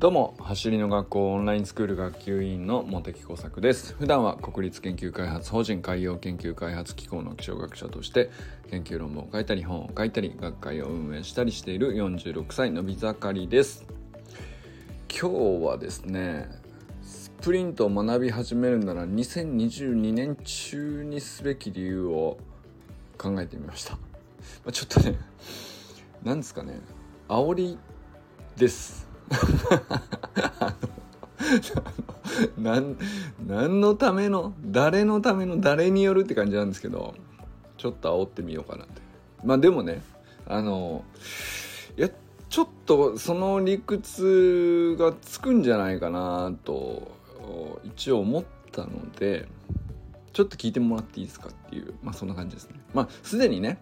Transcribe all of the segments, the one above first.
どうも走りの学校オンラインスクール学級委員の茂木耕作です。普段は国立研究開発法人海洋研究開発機構の気象学者として研究論文を書いたり本を書いたり学会を運営したりしている46歳のび盛りです。今日はですねスプリントを学び始めるなら2022年中にすべき理由を考えてみました。ちょっとね何ですかね煽りです。あの何のための誰のための誰によるって感じなんですけどちょっと煽ってみようかなって。まあでもねあのいやちょっとその理屈がつくんじゃないかなと一応思ったのでちょっと聞いてもらっていいですかっていうまあそんな感じですね。まあすでにね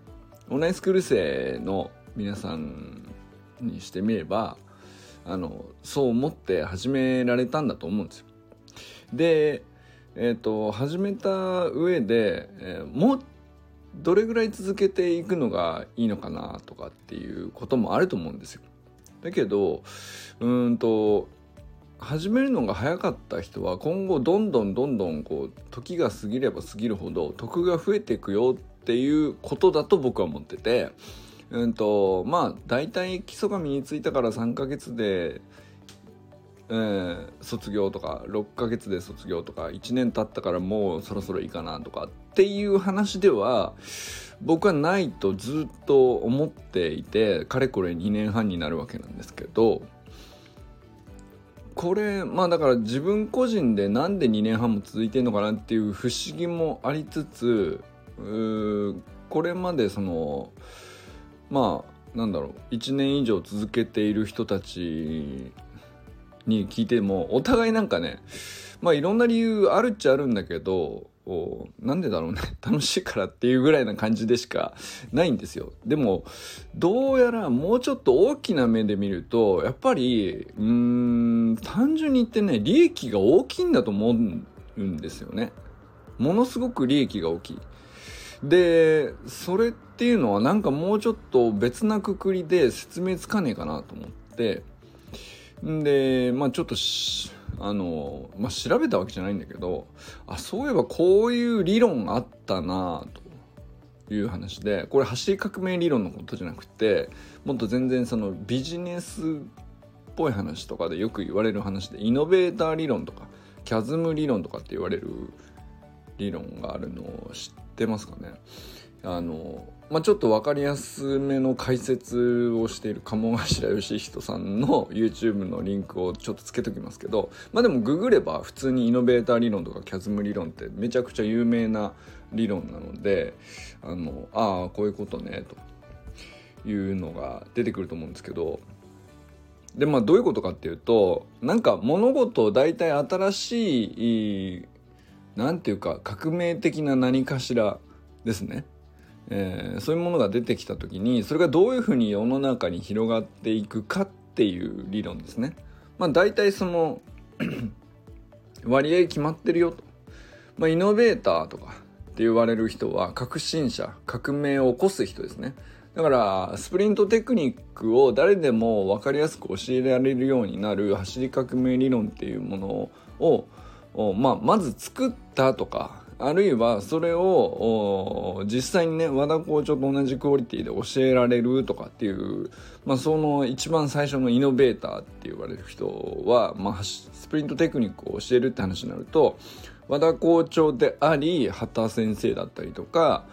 オンラインスクール生の皆さんにしてみればあのそう思って始められたんだと思うんですよ。で、えーと、始めた上で、えー、もうどれぐらい続けていくのがいいのかなとかっていうこともあると思うんですよ。だけどうんと始めるのが早かった人は今後どんどんどんどんこう時が過ぎれば過ぎるほど得が増えていくよっていうことだと僕は思っててうんとまあ大体基礎が身についたから3ヶ月で、えー、卒業とか6ヶ月で卒業とか1年経ったからもうそろそろいいかなとかっていう話では僕はないとずっと思っていてかれこれ2年半になるわけなんですけどこれまあだから自分個人でなんで2年半も続いてんのかなっていう不思議もありつつこれまでそのまあなんだろう。1年以上続けている人たちに聞いてもお互いなんかねまあいろんな理由あるっちゃあるんだけどなんでだろうね。楽しいからっていうぐらいな感じでしかないんですよ。でもどうやらもうちょっと大きな目で見るとやっぱりうーん単純に言ってね利益が大きいんだと思うんですよね。ものすごく利益が大きい。でそれっていうのはなんかもうちょっと別なくくりで説明つかねえかなと思ってんでまあちょっとあの、まあ、調べたわけじゃないんだけどあそういえばこういう理論あったなという話でこれ走り革命理論のことじゃなくてもっと全然そのビジネスっぽい話とかでよく言われる話でイノベーター理論とかキャズム理論とかって言われる理論があるのを知ってますかね。あの、まあ、ちょっと分かりやすめの解説をしている鴨頭義人さんの YouTube のリンクをちょっとつけときますけどまあでもググれば普通にイノベーター理論とかキャズム理論ってめちゃくちゃ有名な理論なのであのあこういうことねというのが出てくると思うんですけどでまあどういうことかっていうとなんか物事を大体新しい何て言うか革命的な何かしらですね、えー、そういうものが出てきた時にそれがどういうふうに世の中に広がっていくかっていう理論ですね。まあ、大体その 割合決まってるよと。まあ、イノベーターとかって言われる人は革新者革命を起こす人ですね。だからスプリントテクニックを誰でも分かりやすく教えられるようになる走り革命理論っていうものをまあ、まず作ったとかあるいはそれを実際にね和田校長と同じクオリティで教えられるとかっていう、まあ、その一番最初のイノベーターって言われる人は、まあ、スプリントテクニックを教えるって話になると和田校長であり畑先生だったりとか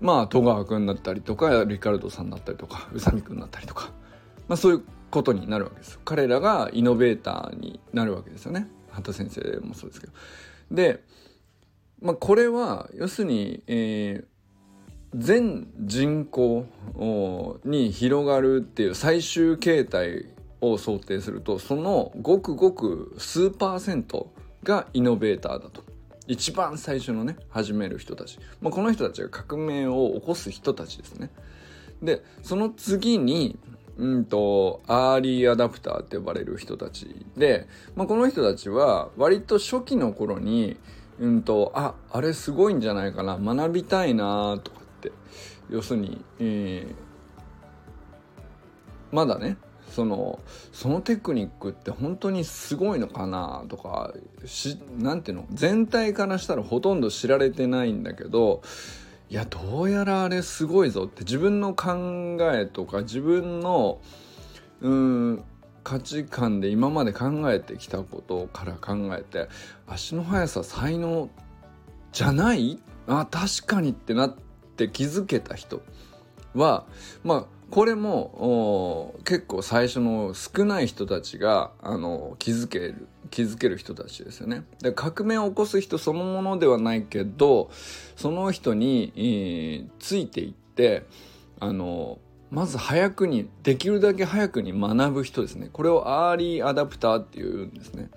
まあ戸川君だったりとかリカルドさんだったりとか宇佐美君だったりとか、まあ、そういうことになるわけです彼らがイノベーターになるわけですよね。畑先生もそうですけど。で、まあ、これは要するに、えー、全人口に広がるっていう最終形態を想定するとそのごくごく数パーセントがイノベーターだと。一番最初のね始める人たち、まあ、この人たちが革命を起こす人たちですね。でその次にうんと、アーリーアダプターって呼ばれる人たちで、まあ、この人たちは割と初期の頃に、うんと、あ、あれすごいんじゃないかな、学びたいなとかって、要するに、えー、まだね、そのそのテクニックって本当にすごいのかなとかしなんていうの全体からしたらほとんど知られてないんだけどいやどうやらあれすごいぞって自分の考えとか自分のうん価値観で今まで考えてきたことから考えて足の速さ才能じゃない？あ確かにってなって気づけた人はまあこれも結構最初の少ない人たちがあの気づける。気づける人たちですよね。で革命を起こす人そのものではないけどその人に、えー、ついていってあのまず早くにできるだけ早くに学ぶ人ですねこれをアーリーアダプターっていうんですね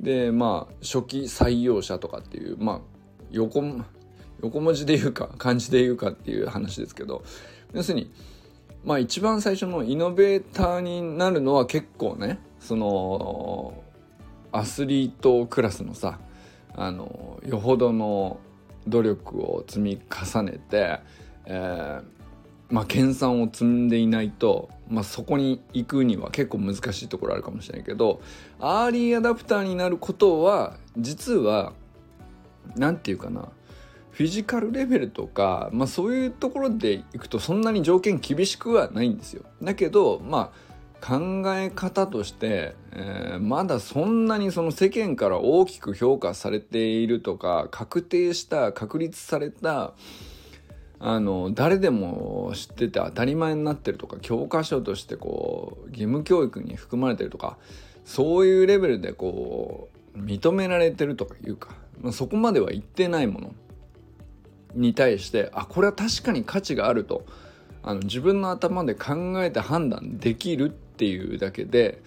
でまあ初期採用者とかっていうまあ横横文字で言うか漢字で言うかっていう話ですけど要するにまあ一番最初のイノベーターになるのは結構ねそのアスリートクラスのさあのよほどの努力を積み重ねて、えーまあ、研鑽を積んでいないと、まあ、そこに行くには結構難しいところあるかもしれないけどアーリーアダプターになることは実は何て言うかなフィジカルレベルとか、まあ、そういうところでいくとそんなに条件厳しくはないんですよ。だけどまあ考え方として、えー、まだそんなにその世間から大きく評価されているとか確定した確立されたあの誰でも知ってて当たり前になってるとか教科書としてこう義務教育に含まれてるとかそういうレベルでこう認められてるとかいうか、まあ、そこまでは言ってないものに対してあこれは確かに価値があるとあの自分の頭で考えて判断できるっていうだけで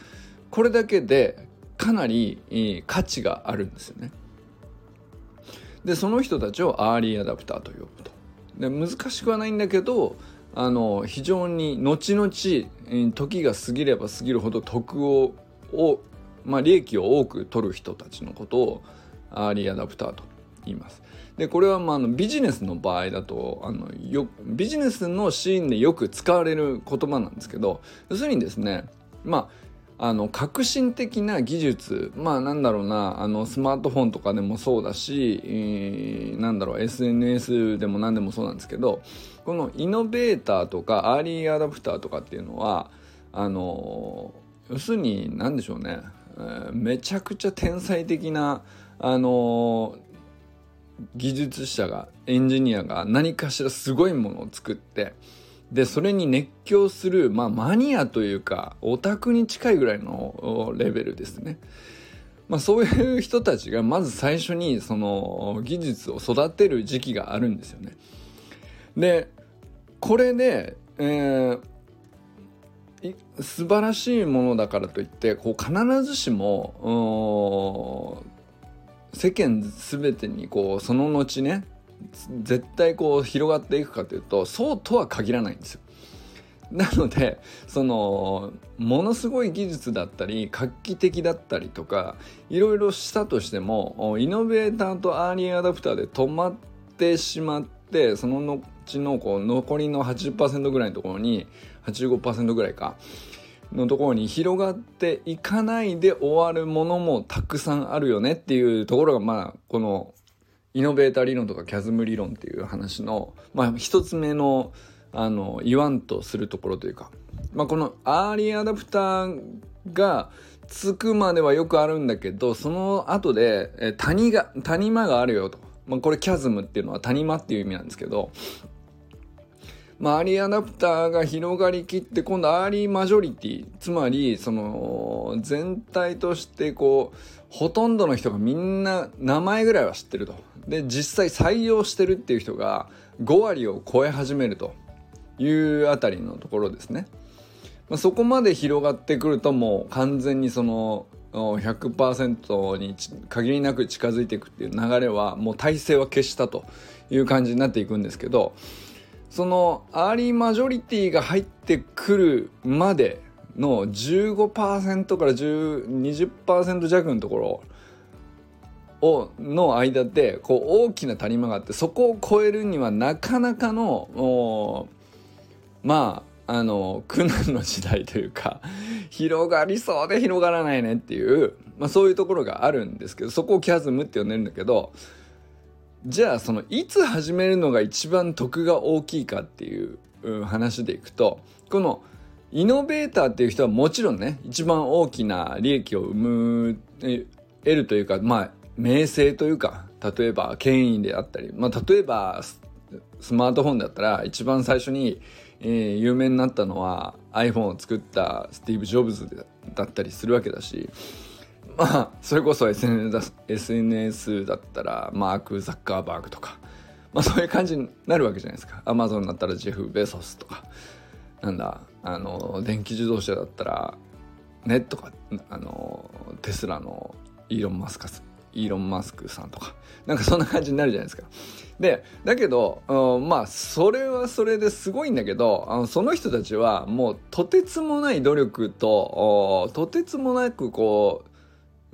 これだけでかなり価値があるんですよね。でその人たちをアーリーアダプターと呼ぶと。で難しくはないんだけどあの非常に後々時が過ぎれば過ぎるほど得をを、まあ、利益を多く取る人たちのことをアーリーアダプターと言います。でこれはまああのビジネスの場合だとあのよビジネスのシーンでよく使われる言葉なんですけど要するにですねまああの革新的な技術まあなんだろうなあのスマートフォンとかでもそうだし、えー、なんだろう SNS でも何でもそうなんですけどこのイノベーターとかアーリーアダプターとかっていうのはあの要するに何でしょうね、えー、めちゃくちゃ天才的なあの技術者がエンジニアが何かしらすごいものを作ってでそれに熱狂する、まあ、マニアというかオタクに近いぐらいのレベルですね。まあ、そういう人たちがまず最初にその技術を育てる時期があるんですよね。でこれで、えー、素晴らしいものだからといってこう必ずしも世間全てにこうその後ね絶対こう広がっていくかというとそうとは限らないんですよ。なのでそのものすごい技術だったり画期的だったりとかいろいろしたとしてもイノベーターとアーリーアダプターで止まってしまってその後のこう残りの80%ぐらいのところに85%ぐらいかのところに広がっていかないで終わるものもたくさんあるよねっていうところがまあこのイノベーター理論とかキャズム理論っていう話の、まあ、一つ目のあの言わんとするところというか、まあ、このアーリーアダプターがつくまではよくあるんだけどその後でえ谷が谷間があるよと、まあ、これキャズムっていうのは谷間っていう意味なんですけどまあ、アーリーアダプターが広がりきって今度アーリーマジョリティつまりその全体としてこうほとんどの人がみんな名前ぐらいは知ってるとで実際採用してるっていう人が5割を超え始めるというあたりのところですね。まあ、そこまで広がってくるともう完全にその100%に限りなく近づいていくっていう流れはもう体制は消したという感じになっていくんですけどそのアーリーマジョリティが入ってくるまでの15%から20%弱のところをの間でこう大きな谷間があってそこを超えるにはなかなかのまああの苦難の時代というか 広がりそうで広がらないねっていう、まあ、そういうところがあるんですけどそこをキャズムって呼んでるんだけどじゃあそのいつ始めるのが一番得が大きいかっていう話でいくとこのイノベーターっていう人はもちろんね一番大きな利益を生む得るというかまあ名声というか例えば権威であったり、まあ、例えばスマートフォンだったら一番最初に、えー、有名になったのは iPhone を作ったスティーブ・ジョブズだったりするわけだしまあそれこそ SNS, だったらマーク・ザッカーバーグとか、まあ、そういう感じになるわけじゃないですか。アマゾンだったらジェフ・ベソスとか。なんだあの電気自動車だったらねとかあのテスラのイーロン・マスカスイーロン・マスクさんとか。なんかそんな感じになるじゃないですか。でだけど、まあそれはそれですごいんだけどあのその人たちはもうとてつもない努力ととてつもなくこう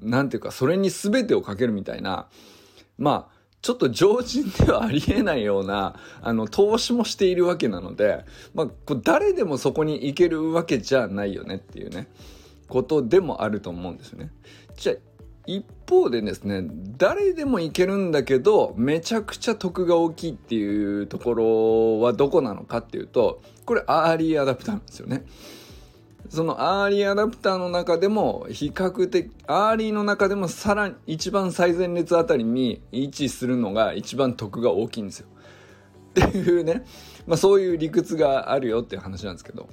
なんていうかそれに全てをかけるみたいなまあちょっと常人ではありえないようなあの投資もしているわけなので、まあ、こう誰でもそこに行けるわけじゃないよねっていうねことでもあると思うんですよね。じゃあ一方でですね誰でもいけるんだけどめちゃくちゃ得が大きいっていうところはどこなのかっていうとこれアーリーアダプターなんですよね。そのアーリーアダプターの中でも比較的アーリーの中でもさらに一番最前列あたりに位置するのが一番得が大きいんですよ。っていうね、まあ、そういう理屈があるよっていう話なんですけど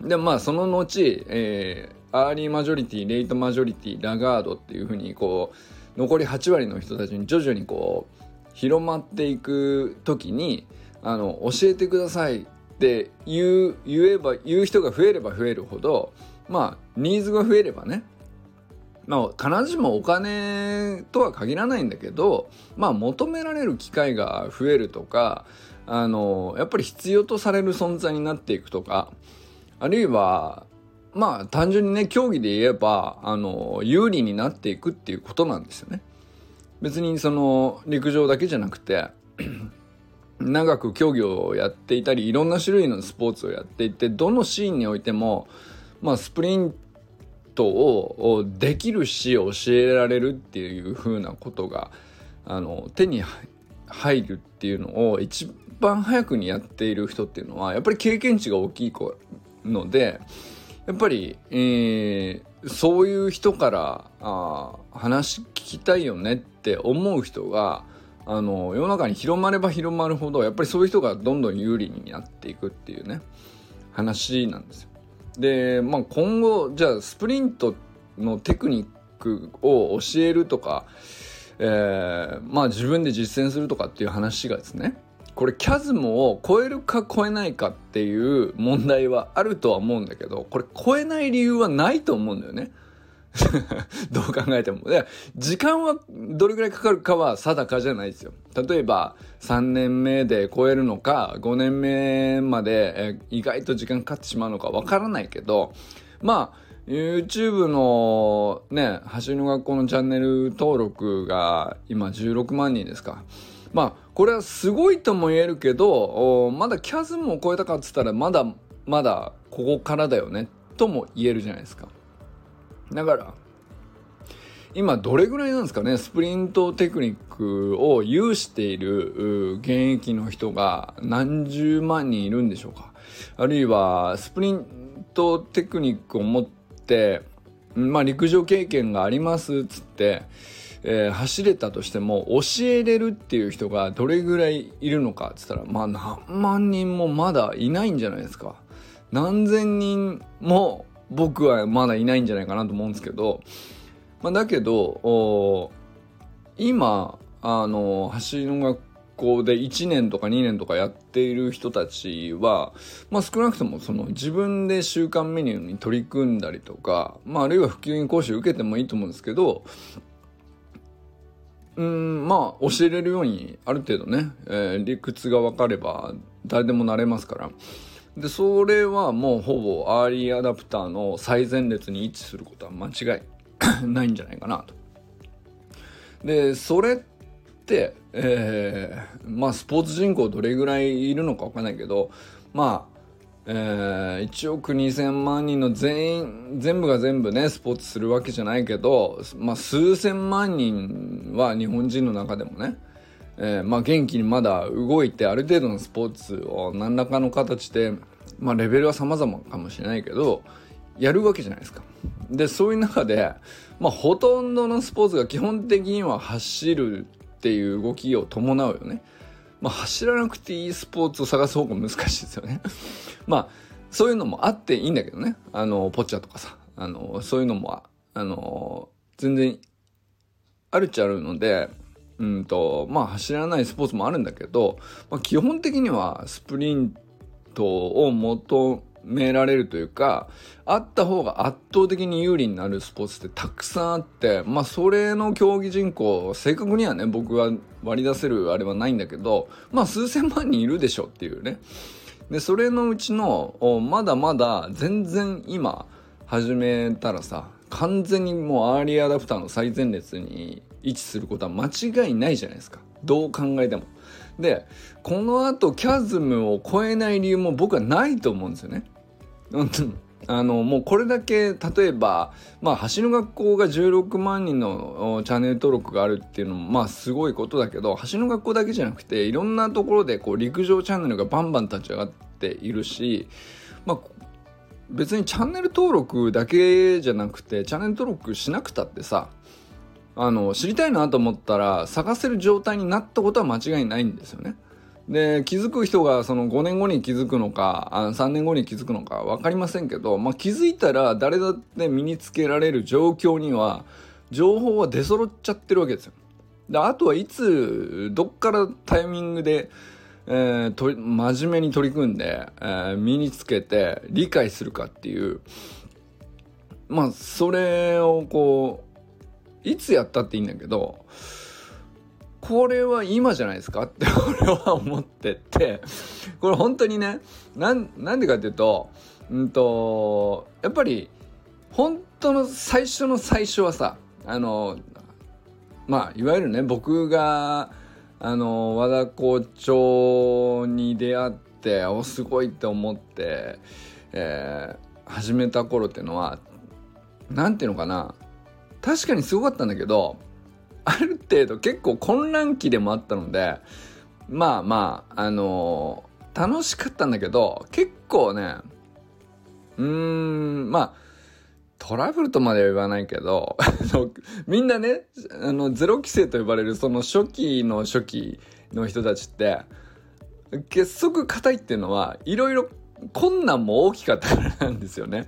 でまあその後、えー、アーリーマジョリティレイトマジョリティラガードっていうふうにこう残り8割の人たちに徐々にこう広まっていく時にあの教えてくださいって言う言えば言う人が増えれば増えるほどまあニーズが増えればねまあ必ずしもお金とは限らないんだけどまあ求められる機会が増えるとかあのやっぱり必要とされる存在になっていくとかあるいはまあ単純にね競技で言えばあの有利になっていくっていうことなんですよね。別にその陸上だけじゃなくて長く競技をやっていたりいろんな種類のスポーツをやっていてどのシーンにおいても、まあ、スプリントをできるし教えられるっていうふうなことがあの手に入るっていうのを一番早くにやっている人っていうのはやっぱり経験値が大きいのでやっぱり、えー、そういう人からあ話聞きたいよねって思う人があの世の中に広まれば広まるほどやっぱりそういう人がどんどん有利になっていくっていうね話なんですよ。で、まあ、今後じゃあスプリントのテクニックを教えるとか、えー、まあ自分で実践するとかっていう話がですねこれキャズムを超えるか超えないかっていう問題はあるとは思うんだけどこれ超えない理由はないと思うんだよね。どう考えても。時間はどれぐらいかかるかは定かじゃないですよ。例えば、3年目で超えるのか、5年目まで意外と時間かかってしまうのかわからないけど、まあ、YouTube のね、走りの学校のチャンネル登録が今16万人ですか。まあこれはすごいとも言えるけどまだキャズムを超えたかっつったらまだまだここからだよねとも言えるじゃないですかだから今どれぐらいなんですかねスプリントテクニックを有している現役の人が何十万人いるんでしょうか。あるいはスプリントテクニックを持ってまあ陸上経験がありますっつってえー、走れたとしても教えれるっていう人がどれぐらいいるのかっつったらまあ何万人もまだいないんじゃないですか。何千人も僕はまだいないんじゃないかなと思うんですけど、まあ、だけど今あの走りの学校で1年とか2年とかやっている人たちは、まあ、少なくともその自分で習慣メニューに取り組んだりとか、まあ、あるいは普及員講習受けてもいいと思うんですけどうんまあ教えれるようにある程度ね、えー、理屈が分かれば誰でもなれますから。でそれはもうほぼアーリーアダプターの最前列に位置することは間違い ないんじゃないかなと。でそれって、えー、まあスポーツ人口どれぐらいいるのか分かんないけどまあ、えー、1億2000万人の全員全部が全部ねスポーツするわけじゃないけど、まあ、数千万人は日本人の中でもね、えー、まあ、元気にまだ動いてある程度のスポーツを何らかの形で、まあ、レベルは様々かもしれないけどやるわけじゃないですか。でそういう中で、まあ、ほとんどのスポーツが基本的には走るっていう動きを伴うよね。まあ、走らなくていいスポーツを探す方が難しいですよね。まあそういうのもあっていいんだけどねあのポッチャとかさあのそういうのもあの全然あるっちゃあるのでうんとまあ走らないスポーツもあるんだけど、まあ、基本的にはスプリントを求められるというかあった方が圧倒的に有利になるスポーツってたくさんあってまあそれの競技人口正確にはね僕は割り出せるあれはないんだけどまあ数千万人いるでしょっていうね。でそれのうちのまだまだ全然今始めたらさ完全にもうアーリーアダプターの最前列に位置することは間違いないじゃないですかどう考えても。でこのあとキャズムを超えない理由も僕はないと思うんですよね。あのもうこれだけ例えば、まあ、橋の学校が16万人のチャンネル登録があるっていうのもまあすごいことだけど橋の学校だけじゃなくていろんなところでこう陸上チャンネルがバンバン立ち上がっているし、まあ、別にチャンネル登録だけじゃなくてチャンネル登録しなくたってさあの知りたいなと思ったら探せる状態になったことは間違いないんですよね。で気づく人がその5年後に気づくのかあの3年後に気づくのか分かりませんけど、まあ、気づいたら誰だって身につけられる状況には情報は出揃っちゃってるわけですよ。であとはいつどっからタイミングで、えー、と真面目に取り組んで、えー、身につけて理解するかっていうまあそれをこういつやったっていいんだけどこれは今じゃないですか？って俺は思っててこれ本当にねなんなんでかっていうとうんとやっぱり本当の最初の最初はさあのまあいわゆるね僕があの和田校長に出会っておすごいって思って、えー、始めた頃っていうのは何ていうのかな？確かにすごかったんだけどある程度結構混乱期でもあったのでまあまああのー、楽しかったんだけど結構ねうーんまあトラブルとまでは言わないけどみんなねあのゼロ規制と呼ばれるその初期の初期の人たちって結束硬いっていうのはいろいろ困難も大きかったからなんですよね。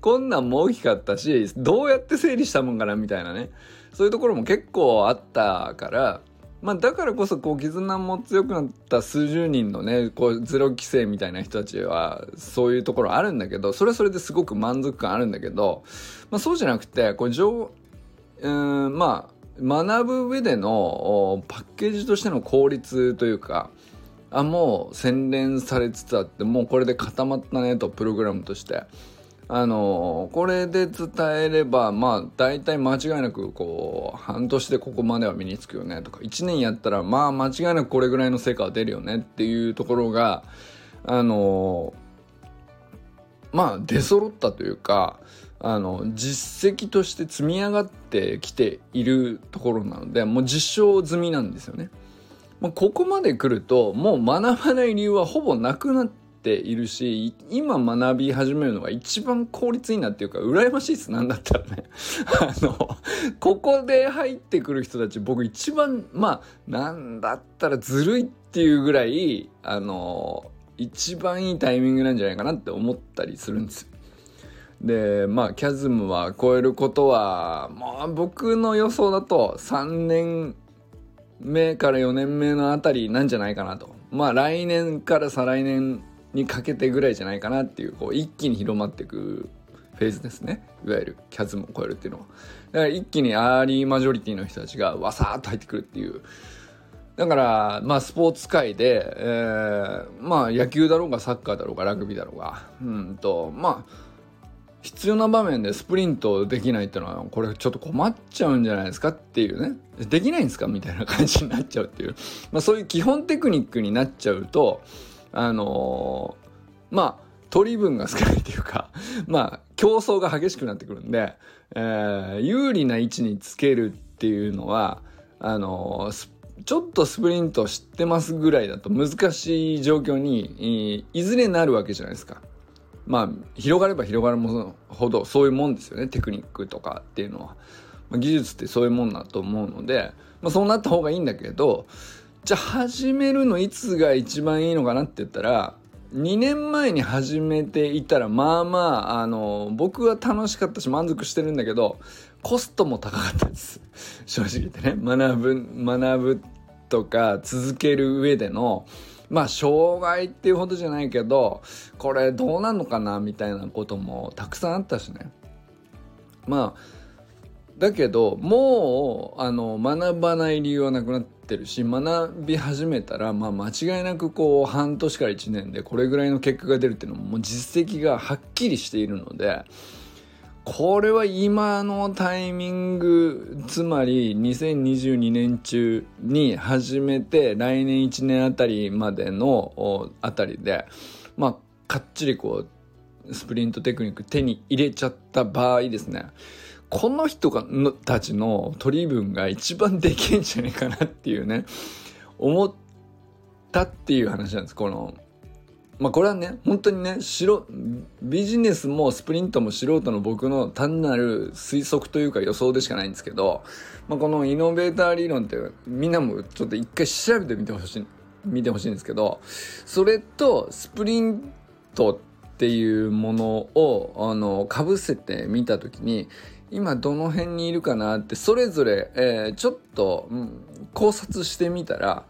困難も大きかったしどうやって整理したもんかなみたいなねそういうところも結構あったから、まあ、だからこそこう絆も強くなった数十人のねこうゼロ規制みたいな人たちはそういうところあるんだけどそれはそれですごく満足感あるんだけど、まあ、そうじゃなくてこう上うんまあ学ぶ上でのパッケージとしての効率というかあもう洗練されつつあってもうこれで固まったねとプログラムとしてあのこれで伝えればまあ大体間違いなくこう半年でここまでは身につくよねとか1年やったらまあ間違いなくこれぐらいの成果は出るよねっていうところがあのまあ出揃ったというかあの実績として積み上がってきているところなのでもう実証済みなんですよね。まあ、ここまで来るともう学ばない理由はほぼなくなっているし今学び始めるのが一番効率いいなっていうか羨ましいっすなんだったらね あのここで入ってくる人たち僕一番まあなんだったらずるいっていうぐらいあの一番いいタイミングなんじゃないかなって思ったりするんですよ。でまあキャズムは超えることはまあ僕の予想だと3年目から4年目のあたりなんじゃないかなと。まあ来年から再来年にかけてぐらいじゃないかなっていうこう一気に広まっていくフェーズですね。いわゆるキャズムを超えるっていうのは。だから一気にアーリーマジョリティの人たちがわさーっと入ってくるっていう。だからまあスポーツ界で、えー、まあ野球だろうがサッカーだろうがラグビーだろうがうんとまあ必要な場面でスプリントできないってのはこれちょっと困っちゃうんじゃないですかっていうねできないんですかみたいな感じになっちゃうっていう、まあ、そういう基本テクニックになっちゃうとあのー、まあ取り分が少ないっていうか、まあ、競争が激しくなってくるんで、えー、有利な位置につけるっていうのは、あのちょっとスプリント知ってますぐらいだと難しい状況にいずれなるわけじゃないですか。まあ広がれば広がるほどそういうもんですよね。テクニックとかっていうのは。まあ、技術ってそういうもんだと思うので、まあ、そうなった方がいいんだけどじゃあ始めるのいつが一番いいのかなって言ったら2年前に始めていたらまあまああの僕は楽しかったし満足してるんだけどコストも高かったです。正直言ってね。学ぶ学ぶとか続ける上でのまあ障害っていうほどじゃないけどこれどうなのかなみたいなこともたくさんあったしね。まあだけどもうあの学ばない理由はなくなってるし学び始めたら、まあ、間違いなくこう半年から1年でこれぐらいの結果が出るっていうのももう実績がはっきりしているのでこれは今のタイミングつまり2022年中に始めて来年1年あたりまでのあたりでまあかっちりこうスプリントテクニック手に入れちゃった場合ですね。この人がのたちの取り分が一番できんじゃねえかなっていうね思ったっていう話なんです。このまあこれはね本当にね素ビジネスもスプリントも素人の僕の単なる推測というか予想でしかないんですけど、まあ、このイノベーター理論ってみんなもちょっと一回調べてみてほしい見てほしいんですけどそれとスプリントっていうものをあのかぶせてみた時に今どの辺にいるかなってそれぞれ、えー、ちょっと、うん、考察してみたら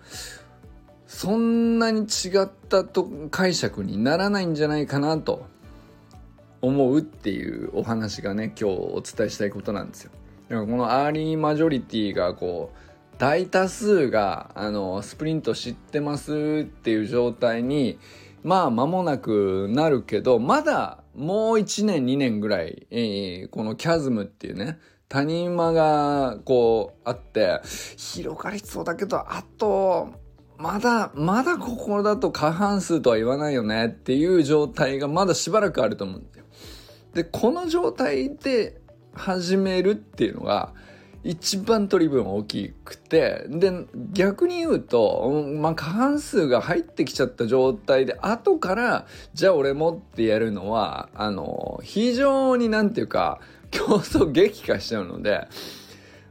そんなに違ったと解釈にならないんじゃないかなと思うっていうお話がね今日お伝えしたいことなんですよ。だからこのアーリーマジョリティがこう大多数があのスプリント知ってますっていう状態にまあ間もなくなるけどまだもう1年2年ぐらい、えー、このキャズムっていうね谷間がこうあって広がりそうだけどあとまだまだここだと過半数とは言わないよねっていう状態がまだしばらくあると思うんだよ。でこの状態で始めるっていうのが一番取り分大きくてで逆に言うと、まあ、過半数が入ってきちゃった状態で後からじゃあ俺もってやるのはあの非常になんていうか競争激化しちゃうので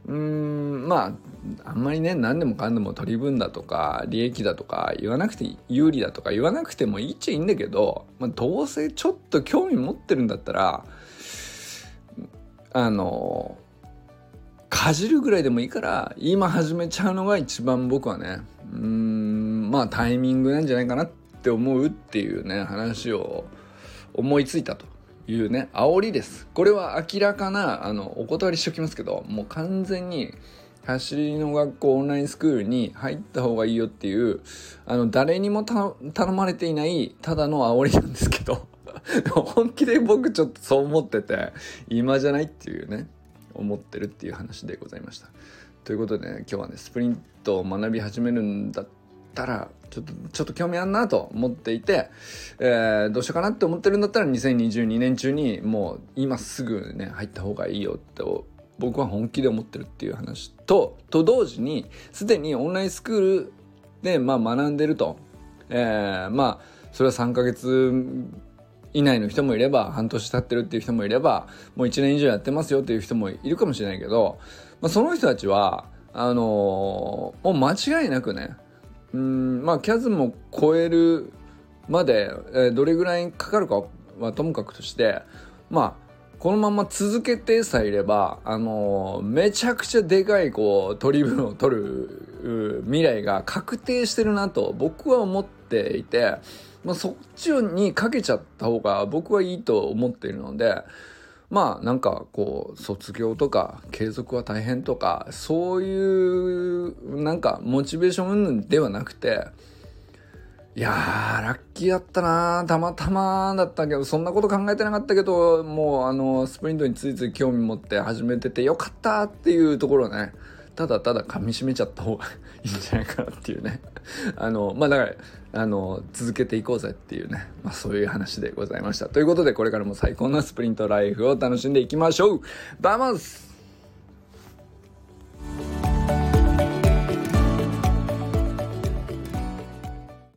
うんまああんまりね何でもかんでも取り分だとか利益だとか言わなくて有利だとか言わなくてもいいっちゃいいんだけど、まあ、どうせちょっと興味持ってるんだったらあのかじるぐらいでもいいから今始めちゃうのが一番僕はねうんまあタイミングなんじゃないかなって思うっていうね話を思いついたと。いうね煽りですこれは明らかなあのお断りしておきますけどもう完全に走りの学校オンラインスクールに入った方がいいよっていうあの誰にも頼まれていないただの煽りなんですけど本気で僕ちょっとそう思ってて今じゃないっていうね思ってるっていう話でございました。ということでね今日はねスプリントを学び始めるんだってたらちょっとちょっと興味あんなと思っていて、えー、どうしようかなって思ってるんだったら2022年中にもう今すぐね入った方がいいよって僕は本気で思ってるっていう話とと同時にすでにオンラインスクールで、まあ、学んでると、えー、まあそれは3ヶ月以内の人もいれば半年経ってるっていう人もいればもう1年以上やってますよっていう人もいるかもしれないけど、まあ、その人たちはあのー、もう間違いなくねうんまあキャズムを超えるまで、えー、どれぐらいかかるかはともかくとしてまあこのまま続けてさえいれば、あのー、めちゃくちゃでかいこう取り分を取る未来が確定してるなと僕は思っていてまあ、そっちにかけちゃった方が僕はいいと思っているのでまあなんかこう卒業とか継続は大変とかそういうなんかモチベーションではなくていやーラッキーだったなたまたまだったけどそんなこと考えてなかったけどもうあのスプリントについつい興味持って始めててよかったっていうところね。ただただ噛みしめちゃった方がいいんじゃないかなっていうね。あのまあだからあの、続けていこうぜっていうね、まあそういう話でございました。ということで、これからも最高のスプリントライフを楽しんでいきましょう。 Vamos!